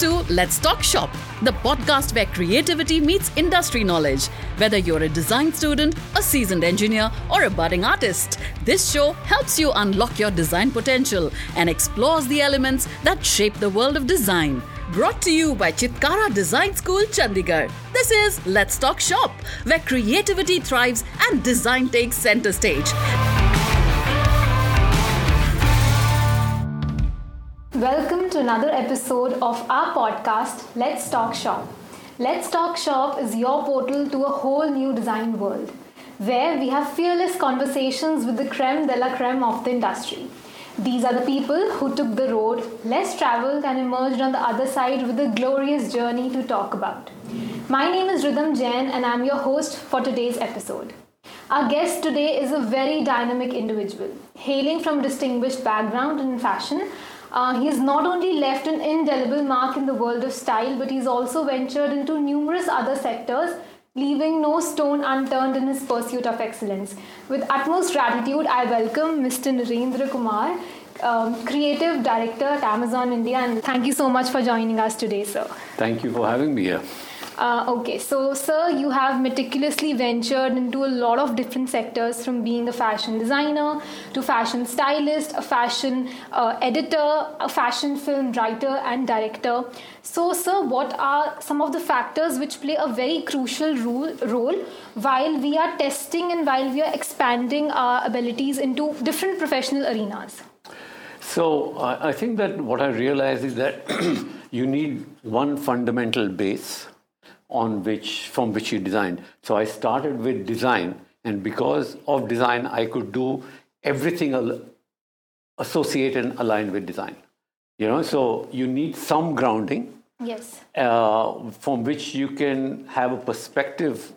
to Let's Talk Shop, the podcast where creativity meets industry knowledge. Whether you're a design student, a seasoned engineer, or a budding artist, this show helps you unlock your design potential and explores the elements that shape the world of design. Brought to you by Chitkara Design School, Chandigarh. This is Let's Talk Shop, where creativity thrives and design takes center stage. Welcome another episode of our podcast, Let's Talk Shop. Let's Talk Shop is your portal to a whole new design world, where we have fearless conversations with the creme de la creme of the industry. These are the people who took the road less traveled and emerged on the other side with a glorious journey to talk about. My name is Rhythm Jain, and I'm your host for today's episode. Our guest today is a very dynamic individual, hailing from distinguished background in fashion uh, he has not only left an indelible mark in the world of style, but he's also ventured into numerous other sectors, leaving no stone unturned in his pursuit of excellence. With utmost gratitude, I welcome Mr. Narendra Kumar, um, Creative Director at Amazon India, and thank you so much for joining us today, sir. Thank you for having me here. Uh, okay, so sir, you have meticulously ventured into a lot of different sectors from being a fashion designer to fashion stylist, a fashion uh, editor, a fashion film writer, and director. So, sir, what are some of the factors which play a very crucial role, role while we are testing and while we are expanding our abilities into different professional arenas? So, uh, I think that what I realize is that you need one fundamental base on which from which you designed. So I started with design, and because of design, I could do everything associated and aligned with design. You know, so you need some grounding. Yes. Uh, from which you can have a perspective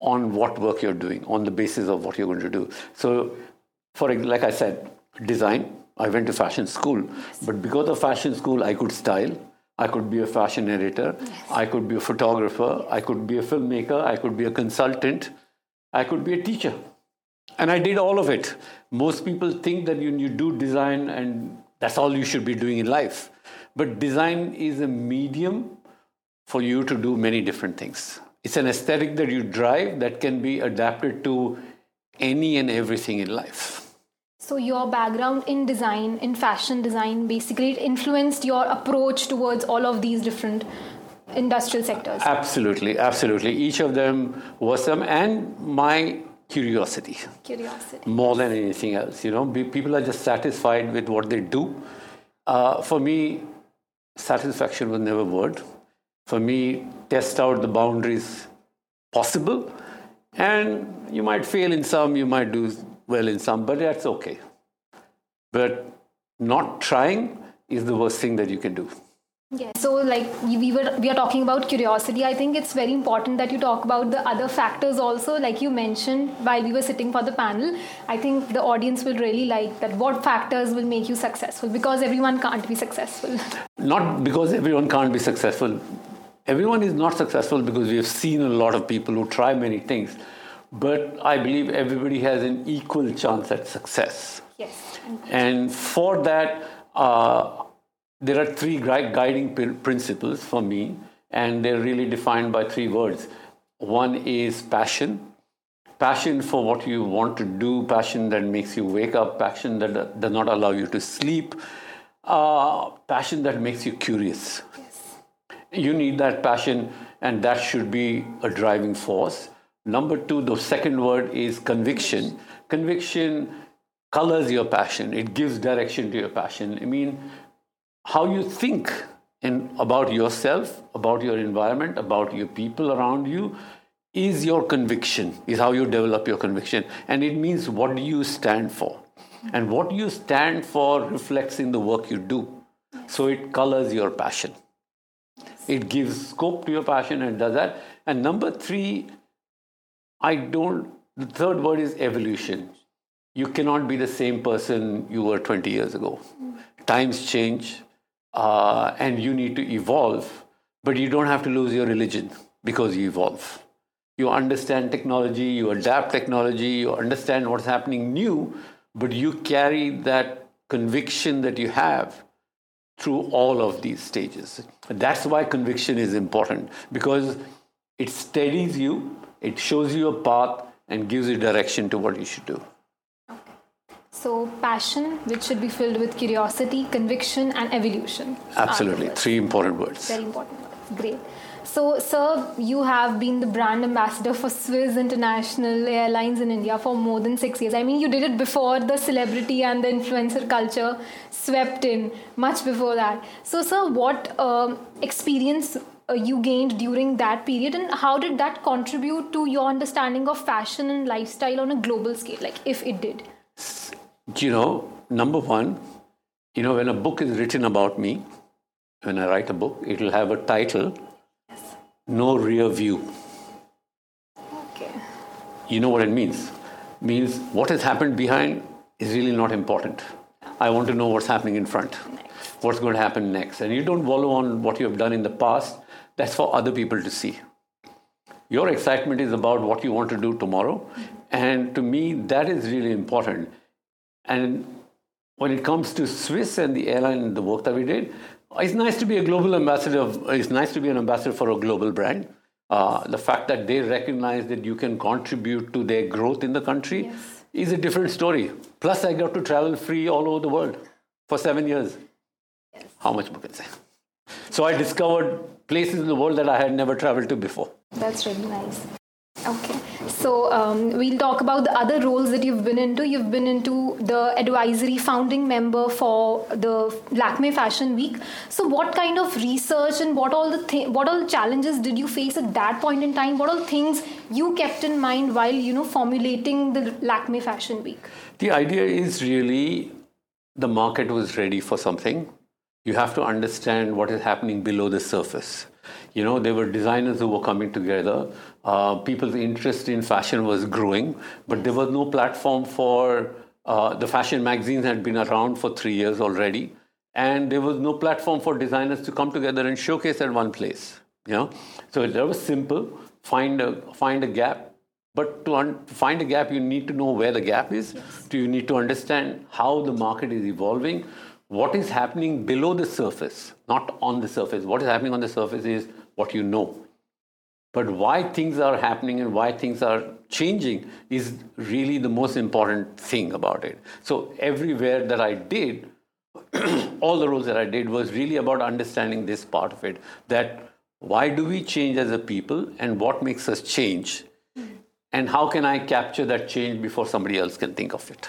on what work you're doing on the basis of what you're going to do. So, for like I said, design. I went to fashion school, yes. but because of fashion school, I could style. I could be a fashion editor. Yes. I could be a photographer. I could be a filmmaker. I could be a consultant. I could be a teacher. And I did all of it. Most people think that you, you do design and that's all you should be doing in life. But design is a medium for you to do many different things. It's an aesthetic that you drive that can be adapted to any and everything in life. So your background in design, in fashion design, basically influenced your approach towards all of these different industrial sectors. Absolutely, absolutely. Each of them was some, and my curiosity. Curiosity. More than anything else, you know, people are just satisfied with what they do. Uh, for me, satisfaction was never a word. For me, test out the boundaries possible, and you might fail in some, you might do well in some, but that's okay. But not trying is the worst thing that you can do. Yeah. So, like we were, we are talking about curiosity. I think it's very important that you talk about the other factors also. Like you mentioned while we were sitting for the panel, I think the audience will really like that. What factors will make you successful? Because everyone can't be successful. Not because everyone can't be successful. Everyone is not successful because we have seen a lot of people who try many things but I believe everybody has an equal chance at success. Yes. And for that, uh, there are three guiding principles for me, and they're really defined by three words. One is passion, passion for what you want to do, passion that makes you wake up, passion that does not allow you to sleep, uh, passion that makes you curious. Yes. You need that passion, and that should be a driving force. Number two, the second word is conviction. Conviction colors your passion, it gives direction to your passion. I mean, how you think in, about yourself, about your environment, about your people around you is your conviction, is how you develop your conviction. And it means what do you stand for? And what you stand for reflects in the work you do. So it colors your passion. It gives scope to your passion and does that. And number three, I don't, the third word is evolution. You cannot be the same person you were 20 years ago. Mm. Times change uh, and you need to evolve, but you don't have to lose your religion because you evolve. You understand technology, you adapt technology, you understand what's happening new, but you carry that conviction that you have through all of these stages. That's why conviction is important because it steadies you, it shows you a path, and gives you direction to what you should do. So, passion, which should be filled with curiosity, conviction, and evolution. Absolutely. Three important words. Very important words. Great. So, sir, you have been the brand ambassador for Swiss International Airlines in India for more than six years. I mean, you did it before the celebrity and the influencer culture swept in, much before that. So, sir, what uh, experience uh, you gained during that period, and how did that contribute to your understanding of fashion and lifestyle on a global scale, like if it did? You know, number one, you know, when a book is written about me, when I write a book, it will have a title no rear view. Okay. You know what it means? Means what has happened behind is really not important. I want to know what's happening in front. What's going to happen next. And you don't wallow on what you have done in the past. That's for other people to see. Your excitement is about what you want to do tomorrow. And to me, that is really important. And when it comes to Swiss and the airline, and the work that we did, it's nice to be a global ambassador. It's nice to be an ambassador for a global brand. Uh, the fact that they recognize that you can contribute to their growth in the country Yes. is a different story. Plus, I got to travel free all over the world for seven years. How much more can I say? So I discovered places in the world that I had never traveled to before. That's really nice. Okay, so um, we'll talk about the other roles that you've been into. You've been into the advisory founding member for the Lakme Fashion Week. So, what kind of research and what all the thi- what all challenges did you face at that point in time? What all things you kept in mind while you know formulating the Lakme Fashion Week? The idea is really the market was ready for something. You have to understand what is happening below the surface. You know, there were designers who were coming together. Uh, people's interest in fashion was growing, but there was no platform for uh, the fashion magazines had been around for three years already, and there was no platform for designers to come together and showcase at one place. You know, so that was simple. Find a find a gap, but to, un- to find a gap, you need to know where the gap is. Do you need to understand how the market is evolving? What is happening below the surface, not on the surface? What is happening on the surface is what you know. But why things are happening and why things are changing is really the most important thing about it. So, everywhere that I did, all the roles that I did was really about understanding this part of it that why do we change as a people and what makes us change? Hmm. And how can I capture that change before somebody else can think of it?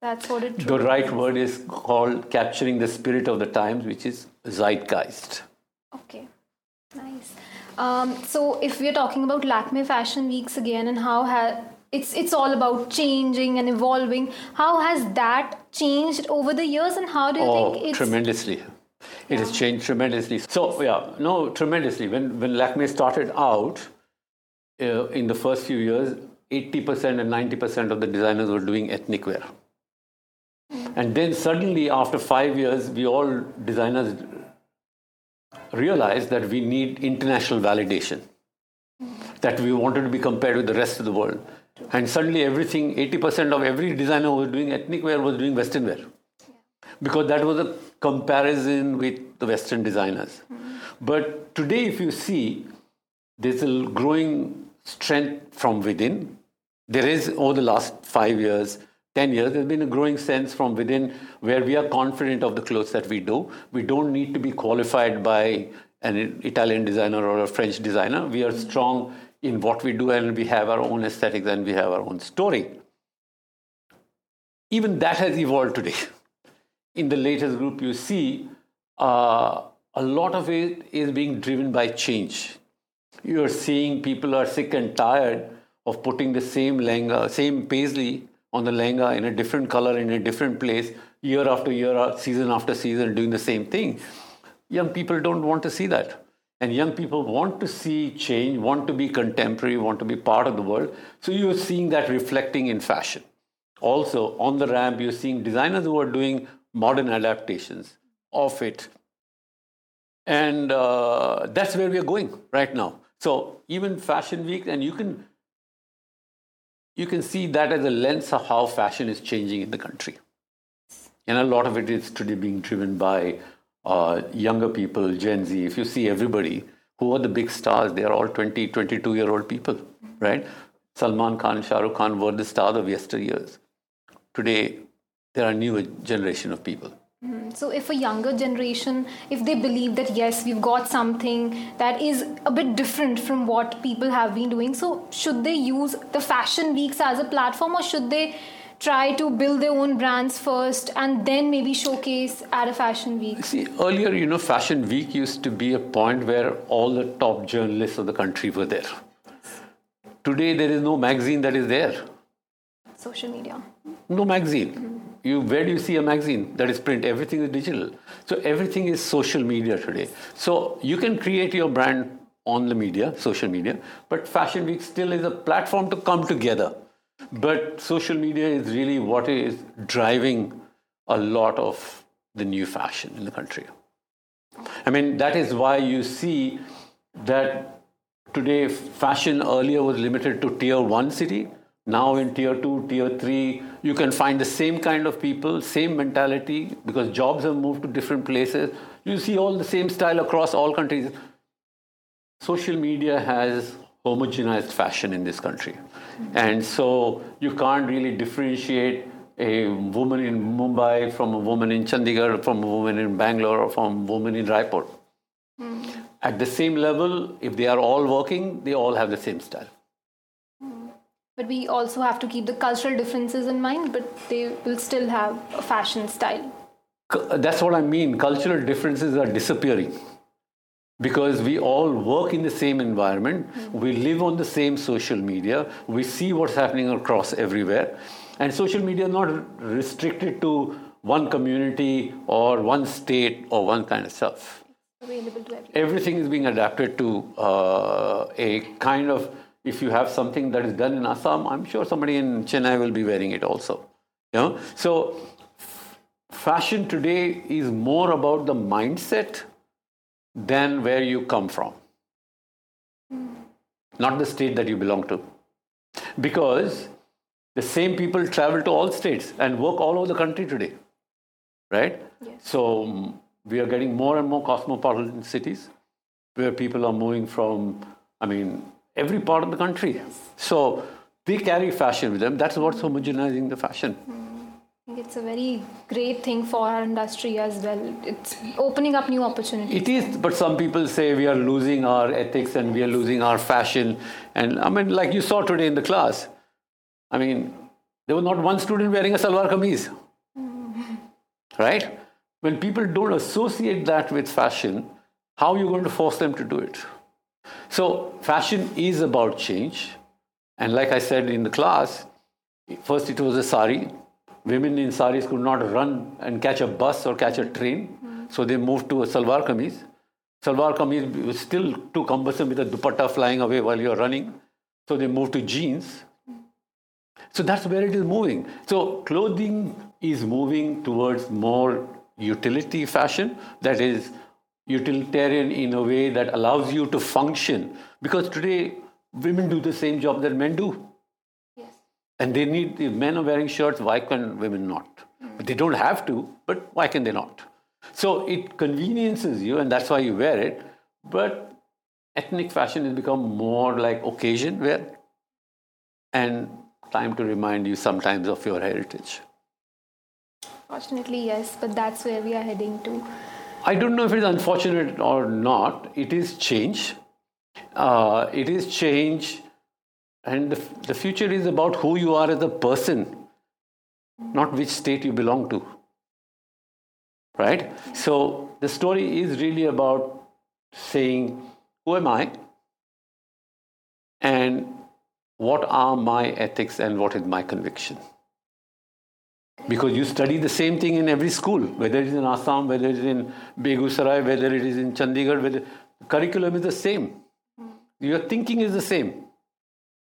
That's what it. The right word is called capturing the spirit of the times, which is zeitgeist. Okay, nice. Um, so if we're talking about Lakme Fashion Weeks again and how ha- it's it's all about changing and evolving. How has that changed over the years, and how do you Oh, think it's tremendously. It has changed tremendously. So, yeah, no, tremendously. When, when Lakme started out, uh, in the first few years, 80% and 90% of the designers were doing ethnic wear. And then suddenly, after five years, we all designers realized that we need international validation, that we wanted to be compared with the rest of the world. And suddenly, everything, 80% of every designer who was doing ethnic wear was doing Western wear because that was a comparison with the Western designers. But today, if you see, there's a growing strength from within. There is, over the last five years, 10 years, there's been a growing sense from within where we are confident of the clothes that we do. We don't need to be qualified by an Italian designer or a French designer. We are strong in what we do and we have our own aesthetics and we have our own story. Even that has evolved today. In the latest group, you see uh, a lot of it is being driven by change. You are seeing people are sick and tired of putting the same lenga, same paisley on the lenga in a different color in a different place year after year, season after season, doing the same thing. Young people don't want to see that. And young people want to see change, want to be contemporary, want to be part of the world. So you're seeing that reflecting in fashion. Also, on the ramp, you're seeing designers who are doing modern adaptations of it. And uh, that's where we're going right now. So even Fashion Week, and you can you can see that as a lens of how fashion is changing in the country. And a lot of it is today being driven by uh, younger people, Gen Z, if you see everybody, who are the big stars? They are all 20, 22 year old people, right? Salman Khan, Shah Rukh Khan were the stars of yesteryears. Today, there are new generation of people. Mm-hmm. So, if a younger generation, if they believe that yes, we've got something that is a bit different from what people have been doing, so should they use the fashion weeks as a platform or should they try to build their own brands first and then maybe showcase at a fashion week? See, earlier, you know, fashion week used to be a point where all the top journalists of the country were there. Today, there is no magazine that is there. Social media. No magazine. Mm-hmm. You where do you see a magazine that is print? Everything is digital. So everything is social media today. So you can create your brand on the media, social media, but Fashion Week still is a platform to come together. But social media is really what is driving a lot of the new fashion in the country. I mean, that is why you see that today fashion earlier was limited to tier one city. Now in tier two, tier three, you can find the same kind of people, same mentality, because jobs have moved to different places. You see all the same style across all countries. Social media has homogenized fashion in this country. And so you can't really differentiate a woman in Mumbai from a woman in Chandigarh, from a woman in Bangalore, or from a woman in Raipur. Mm. At the same level, if they are all working, they all have the same style. But we also have to keep the cultural differences in mind, but they will still have a fashion style. That's what I mean. Cultural differences are disappearing because we all work in the same environment, we live on the same social media, we see what's happening across everywhere. And social media is not restricted to one community or one state or one kind of stuff. Everything is being adapted to uh, a kind of, if you have something that is done in Assam, I'm sure somebody in Chennai will be wearing it also. You know? So, fashion today is more about the mindset than where you come from, hmm. not the state that you belong to. Because the same people travel to all states and work all over the country today, right? Yes. So we are getting more and more cosmopolitan cities where people are moving from, I mean, every part of the country. Yes. So they carry fashion with them. That's what's homogenizing the fashion. Mm it's a very great thing for our industry as well. It's opening up new opportunities. It is, but some people say we are losing our ethics and we are losing our fashion. And I mean, like you saw today in the class, I mean, there was not one student wearing a salwar kameez. Mm-hmm. Right? When people don't associate that with fashion, how are you going to force them to do it? So, fashion is about change. And like I said in the class, first it was a sari, women in saris could not run and catch a bus or catch a train. Mm-hmm. So they moved to a salwar kameez. Salwar kameez was still too cumbersome with a dupatta flying away while you're running. So they moved to jeans. So that's where it is moving. So clothing is moving towards more utility fashion that is utilitarian in a way that allows you to function. Because today, women do the same job that men do. Yes. And they need, the men are wearing shirts, why can women not? Hmm. But they don't have to, but why can they not? So it conveniences you, and that's why you wear it. But ethnic fashion has become more like occasion wear and time to remind you sometimes of your heritage. Fortunately, yes, but that's where we are heading to. I don't know if it's unfortunate or not. It is change. Uh, it is change and the, the future is about who you are as a person, not which state you belong to. Right? So the story is really about saying, Who am I? And what are my ethics and what is my conviction? Because you study the same thing in every school, whether it is in Assam, whether it is in Begusarai, whether it is in Chandigarh, whether the curriculum is the same. Your thinking is the same.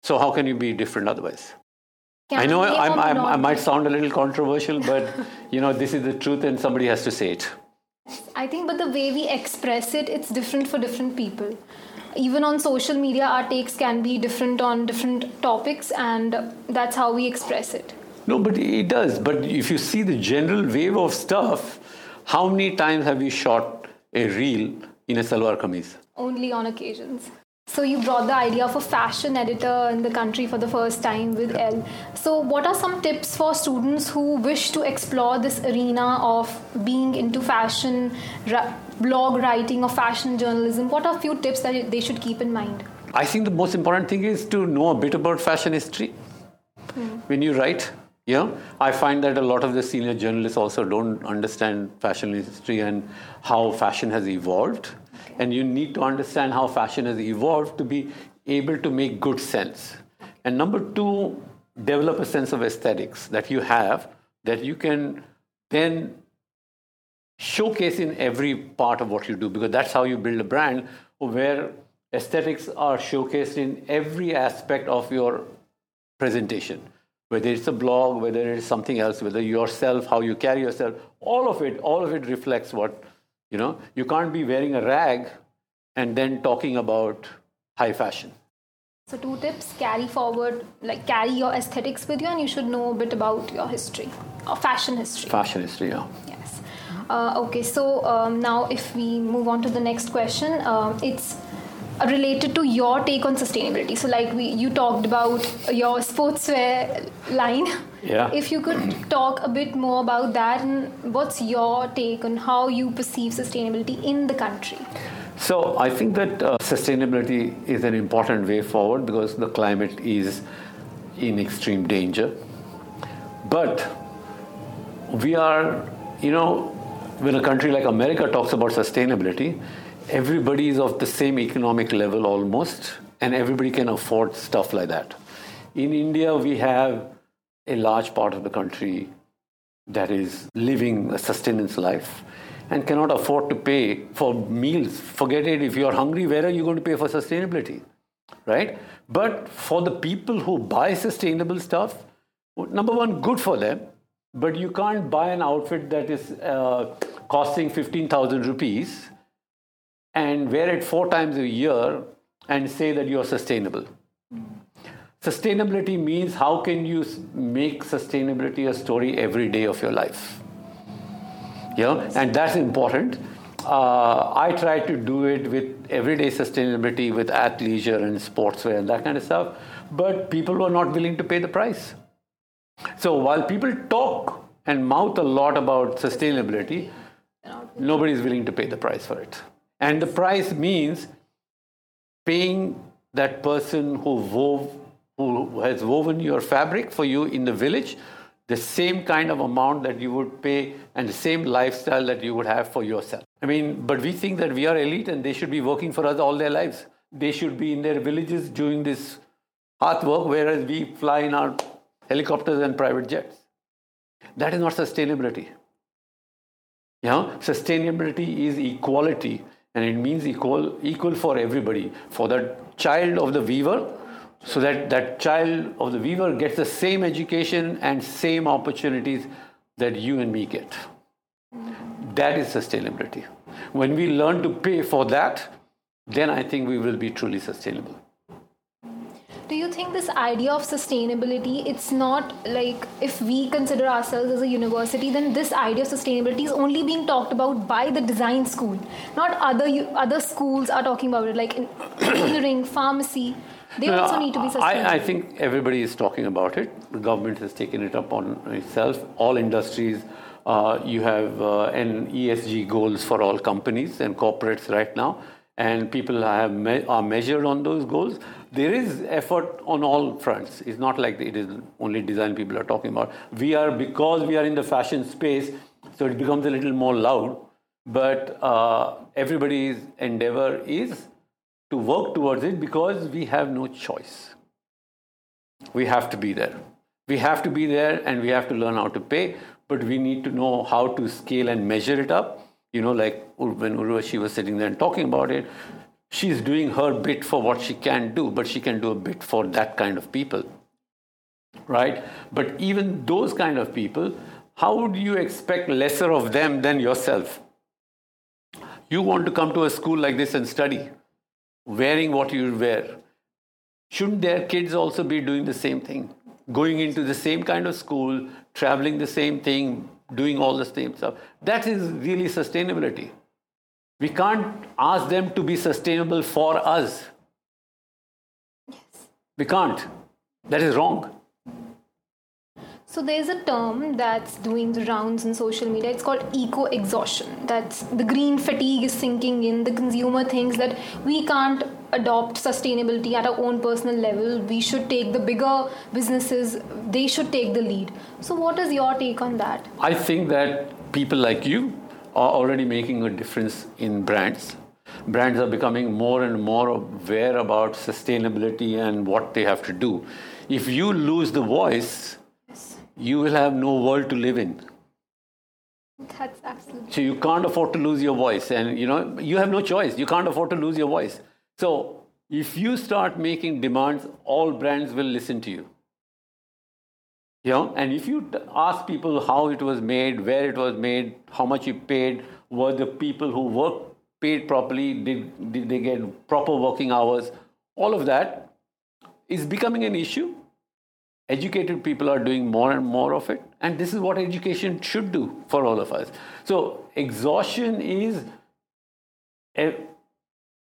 So how can you be different otherwise? Can I know I'm, I'm, i might sound a little controversial, but you know this is the truth, and somebody has to say it. I think, but the way we express it, it's different for different people. Even on social media, our takes can be different on different topics, and that's how we express it. No, but it does. But if you see the general wave of stuff, How many times have you shot a reel in a salwar kameez? Only on occasions. So you brought the idea of a fashion editor in the country for the first time with Elle. So what are some tips for students who wish to explore this arena of being into fashion, ra- blog writing or fashion journalism? What are a few tips that they should keep in mind? I think the most important thing is to know a bit about fashion history. Hmm. When you write, you know, I find that a lot of the senior journalists also don't understand fashion history and how fashion has evolved. And you need to understand how fashion has evolved to be able to make good sense. And number two, develop a sense of aesthetics that you have that you can then showcase in every part of what you do because that's how you build a brand where aesthetics are showcased in every aspect of your presentation whether it's a blog whether it's something else whether yourself how you carry yourself all of it all of it reflects what you know, you can't be wearing a rag and then talking about high fashion. So two tips: carry forward, like carry your aesthetics with you, and you should know a bit about your history, or fashion history. Fashion history, yeah. Yes. Uh, okay, so um, now if we move on to the next question, um, it's related to your take on sustainability. So, like we, you talked about your sportswear line. Yeah. If you could talk a bit more about that, and what's your take on how you perceive sustainability in the country? So, I think that uh, sustainability is an important way forward because the climate is in extreme danger. But we are, you know, when a country like America talks about sustainability, everybody is of the same economic level almost, and everybody can afford stuff like that. In India, we have a large part of the country that is living a sustenance life and cannot afford to pay for meals. Forget it, if you're hungry, where are you going to pay for sustainability? Right? But for the people who buy sustainable stuff, number one, good for them, but you can't buy an outfit that is uh, costing 15,000 rupees and wear it four times a year and say that you're sustainable. Sustainability means how can you make sustainability a story every day of your life? Yeah, and that's important. Uh, I try to do it with everyday sustainability, with athleisure and sportswear and that kind of stuff. But people were not willing to pay the price. So while people talk and mouth a lot about sustainability, nobody is willing to pay the price for it. And the price means paying that person who wove, who has woven your fabric for you in the village the same kind of amount that you would pay and the same lifestyle that you would have for yourself. I mean, but we think that we are elite and they should be working for us all their lives. They should be in their villages doing this hard work, whereas we fly in our helicopters and private jets. That is not sustainability. Know, sustainability is equality and it means equal equal for everybody for the child of the weaver so that that child of the weaver gets the same education and same opportunities that you and me get. That is sustainability. When we learn to pay for that then i think we will be truly sustainable do you think this idea of sustainability it's not like if we consider ourselves as a university then this idea of sustainability is only being talked about by the design school not other other schools are talking about it like engineering pharmacy they no, also need to be sustainable. I, I think everybody is talking about it. The government has taken it upon itself. All industries, uh, you have uh, an ESG goals for all companies and corporates right now and people have me- are measured on those goals. There is effort on all fronts. It's not like it is only design people are talking about. We are because we are in the fashion space, so it becomes a little more loud. But uh, everybody's endeavor is to work towards it because we have no choice. We have to be there. We have to be there, and we have to learn how to pay. But we need to know how to scale and measure it up you know, like when Urvashi was sitting there and talking about it, she's doing her bit for what she can do, but she can do a bit for that kind of people. Right? But even those kind of people, how would you expect lesser of them than yourself? You want to come to a school like this and study, wearing what you wear. Shouldn't their kids also be doing the same thing? Going into the same kind of school, traveling the same thing, doing all the same stuff. That is really sustainability. We can't ask them to be sustainable for us. Yes. We can't. That is wrong. So there's a term that's doing the rounds in social media. It's called eco exhaustion. That's the green fatigue is sinking in. The consumer thinks that we can't adopt sustainability at our own personal level. We should take the bigger businesses. They should take the lead. So what is your take on that? I think that people like you are already making a difference in brands. Brands are becoming more and more aware about sustainability and what they have to do. If you lose the voice, you will have no world to live in. That's absolutely. So you can't afford to lose your voice, and you know you have no choice. You can't afford to lose your voice. So if you start making demands, all brands will listen to you. You know, and if you ask people how it was made, where it was made, how much you paid, were the people who worked paid properly, did, did they get proper working hours, all of that is becoming an issue. Educated people are doing more and more of it and this is what education should do for all of us. So exhaustion is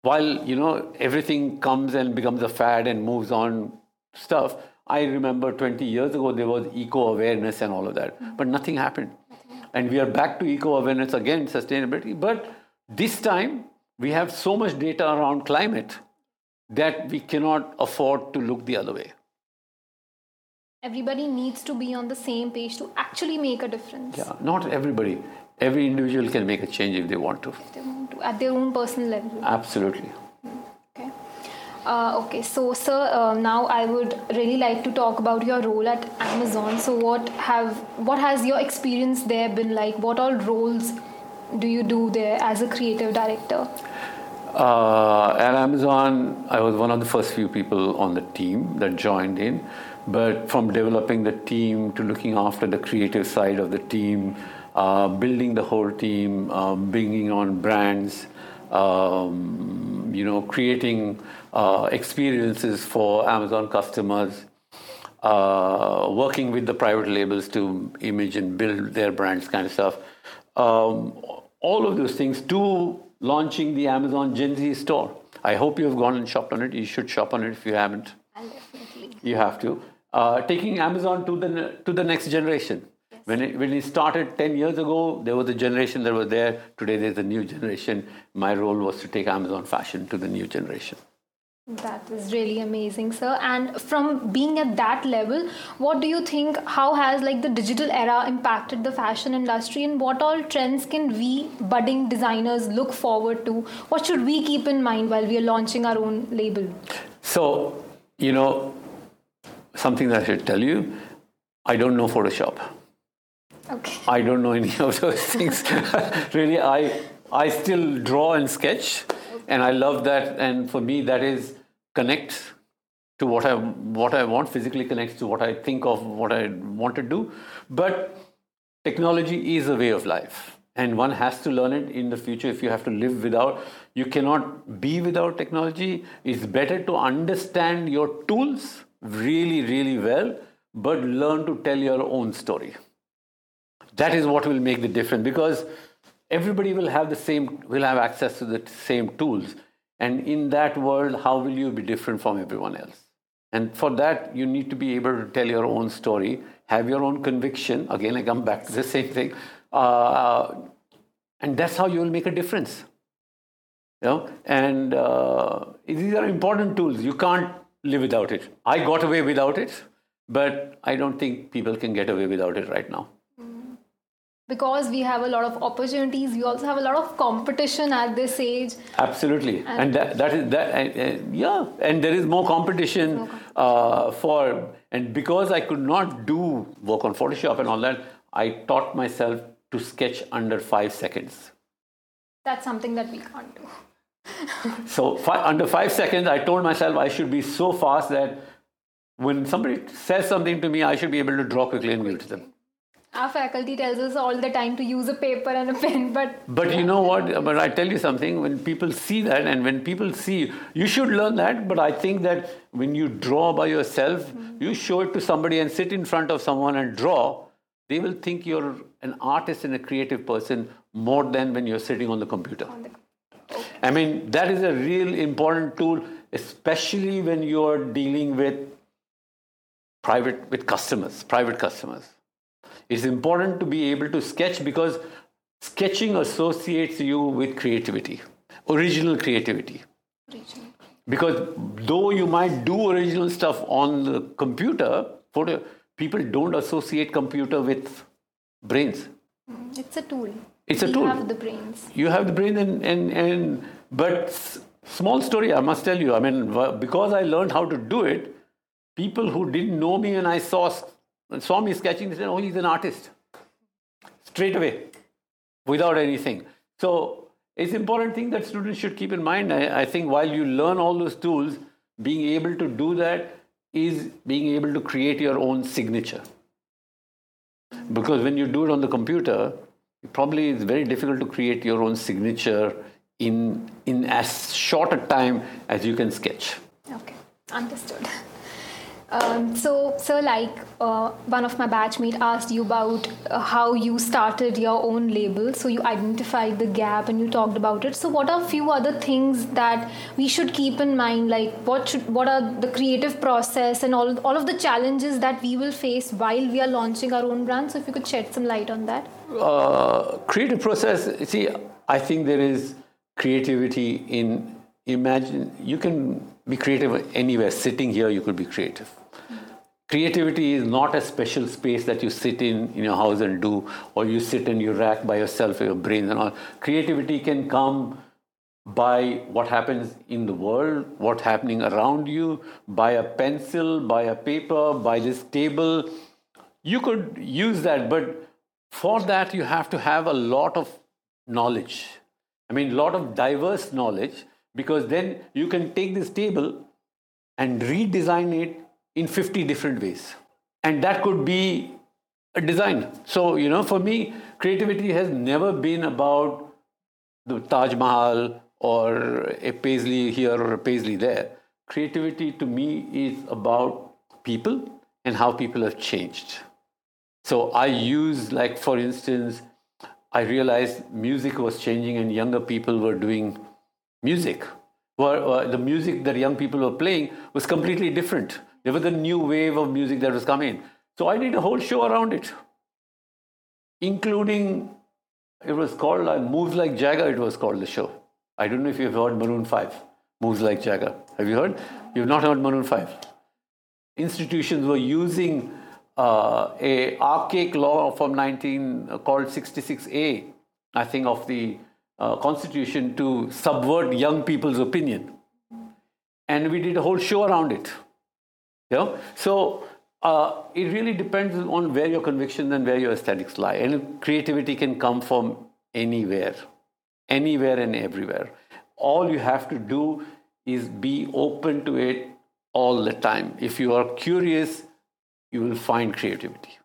while you know everything comes and becomes a fad and moves on stuff i remember 20 years ago there was eco awareness and all of that but nothing happened and we are back to eco awareness again sustainability but this time we have so much data around climate that we cannot afford to look the other way everybody needs to be on the same page to actually make a difference. Yeah, not everybody. Every individual can make a change if they want to. If they want to, at their own personal level. Absolutely. Uh, okay, so sir, uh, now I would really like to talk about your role at Amazon. So, what have what has your experience there been like? What all roles do you do there as a creative director? Uh, at Amazon, I was one of the first few people on the team that joined in. But from developing the team to looking after the creative side of the team, uh, building the whole team, uh, bringing on brands, um, you know, creating uh, experiences for Amazon customers, uh, working with the private labels to image and build their brands, kind of stuff. Um, all of those things to launching the Amazon Gen Z store. I hope you have gone and shopped on it. You should shop on it if you haven't. I'll definitely. You have to. Uh, taking Amazon to the to the next generation. When it, when it started 10 years ago, there was a generation that was there. Today, there's a new generation. My role was to take Amazon fashion to the new generation. That is really amazing, sir. And from being at that level, what do you think? How has like the digital era impacted the fashion industry, and what all trends can we budding designers look forward to? What should we keep in mind while we are launching our own label? So, you know, something that I should tell you. I don't know Photoshop. Okay. I don't know any of those things. really, I I still draw and sketch, and I love that. And for me, that is connects to what I what I want. Physically connects to what I think of, what I want to do. But technology is a way of life, and one has to learn it in the future. If you have to live without, you cannot be without technology. It's better to understand your tools really, really well, but learn to tell your own story. That is what will make the difference because everybody will have the same, will have access to the same tools. And in that world, how will you be different from everyone else? And for that, you need to be able to tell your own story, have your own conviction. Again, I come back to the same thing. Uh, and that's how you will make a difference. You know? And uh, these are important tools. You can't live without it. I got away without it, but I don't think people can get away without it right now. Because we have a lot of opportunities, we also have a lot of competition at this age. Absolutely, and, and that, that is that. And, yeah, and there is more competition, more competition. Uh, for and because I could not do work on Photoshop and all that, I taught myself to sketch under five seconds. That's something that we can't do so five, under five seconds, I told myself I should be so fast that when somebody says something to me, I should be able to draw quickly and give it to them. Our faculty tells us all the time to use a paper and a pen, but but you know what? But I tell you something. When people see that, and when people see, you should learn that. But I think that when you draw by yourself, mm-hmm. you show it to somebody and sit in front of someone and draw. they will think you're an artist and a creative person more than when you're sitting on the computer. On the- I mean, that is a real important tool, especially when you're dealing with private with customers, private customers. It's important to be able to sketch because sketching associates you with creativity, original creativity. regional. Because though you might do original stuff on the computer, photo, people don't associate computer with brains. It's a tool. It's a we tool. You have the brains. you have the brain and, and, and but small story i must tell you i mean because i learned how to do it people who didn't know me and i saw s- saw me sketching they said oh he's an artist straight away without anything so it's important thing that students should keep in mind I, I think while you learn all those tools being able to do that is being able to create your own signature because when you do it on the computer, it probably is very difficult to create your own signature in in as short a time as you can sketch. Okay, understood. Um, so, sir, like uh, one of my batchmate asked you about uh, how you started your own label. So you identified the gap and you talked about it. So, what are few other things that we should keep in mind? Like what should what are the creative process and all all of the challenges that we will face while we are launching our own brand? So, if you could shed some light on that. Uh, creative process. See, I think there is creativity in imagine. You can be creative anywhere. Sitting here, you could be creative. Creativity is not a special space that you sit in in your house and do, or you sit and you rack by yourself your brains and all. Creativity can come by what happens in the world, what's happening around you, by a pencil, by a paper, by this table. You could use that, but for that you have to have a lot of knowledge. I mean, a lot of diverse knowledge, because then you can take this table and redesign it in 50 different ways. And that could be a design. So, you know, for me, creativity has never been about the Taj Mahal or a Paisley here or a Paisley there. Creativity to me is about people and how people have changed. So I use, like, for instance, I realized music was changing and younger people were doing music. Uh, the music that young people were playing was completely different. There was a new wave of music that was coming. So I did a whole show around it, including it was called uh, Moves Like Jagger. It was called the show. I don't know if you've heard Maroon Five. Moves Like Jagger. Have you heard? You've not heard Maroon Five. Institutions were using uh, a archaic law from 19 uh, called 66A, I think, of the uh, Constitution to subvert young people's opinion, and we did a whole show around it. You know? So uh, it really depends on where your convictions and where your aesthetics lie. And creativity can come from anywhere, anywhere and everywhere. All you have to do is be open to it all the time. If you are curious, you will find creativity.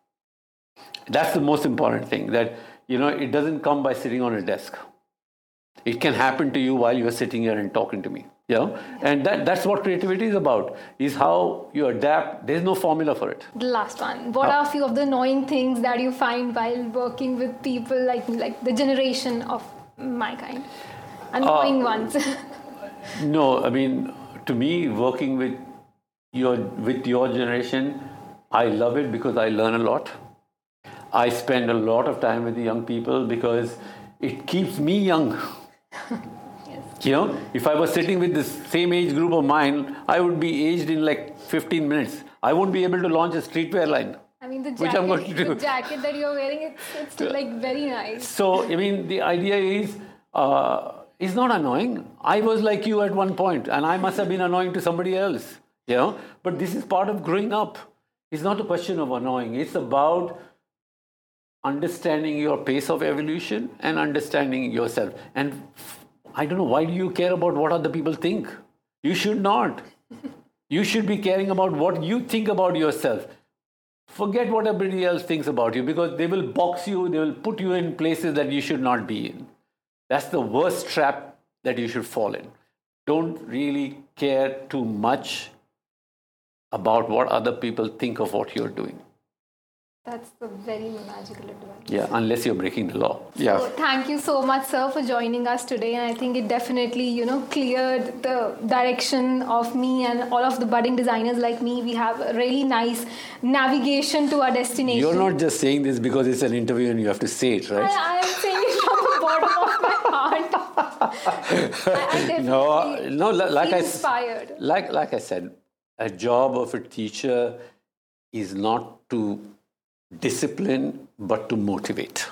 That's the most important thing that, you know, it doesn't come by sitting on a desk. It can happen to you while you're sitting here and talking to me. You know? And that, that's what creativity is about, is how you adapt. There's no formula for it. The last one. What are a few of the annoying things that you find while working with people like like the generation of my kind? Annoying uh, ones. No, I mean, to me, working with your with your generation, I love it because I learn a lot. I spend a lot of time with the young people because it keeps me young. You know, if I was sitting with this same age group of mine, I would be aged in like 15 minutes. I won't be able to launch a streetwear line. I mean, the Which I'm going jacket, to do. the jacket that you're wearing, it's, it's like very nice. So, I mean, the idea is, uh, it's not annoying. I was like you at one point, and I must have been annoying to somebody else, you know. But this is part of growing up. It's not a question of annoying. It's about understanding your pace of evolution and understanding yourself. And I don't know why do you care about what other people think? You should not. You should be caring about what you think about yourself forget what everybody else thinks about you because they will box you, they will put you in places that you should not be in. That's the worst trap that you should fall in. Don't really care too much about what other people think of what you're doing. That's the very magical advice. Yeah, unless you're breaking the law. Yeah. So thank you so much, sir, for joining us today. And I think it definitely, you know, cleared the direction of me and all of the budding designers like me. We have a really nice navigation to our destination. You're not just saying this because it's an interview and you have to say it, right? I, I am saying it from the bottom of my heart. I, I no, no, like feel I s- inspired. like like I said, a job of a teacher is not to discipline but to motivate.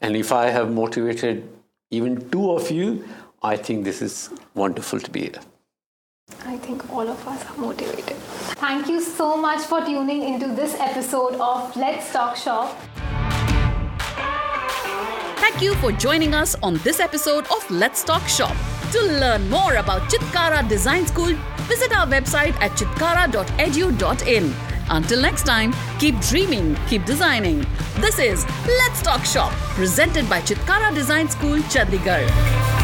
And if I have motivated even two of you, I think this is wonderful to be here. I think all of us are motivated. Thank you so much for tuning into this episode of Let's Talk Shop. Thank you for joining us on this episode of Let's Talk Shop. To learn more about Chitkara Design School, visit our website at chitkara.edu.in. Until next time, keep dreaming, keep designing. This is Let's Talk Shop, presented by Chitkara Design School, Chandigarh.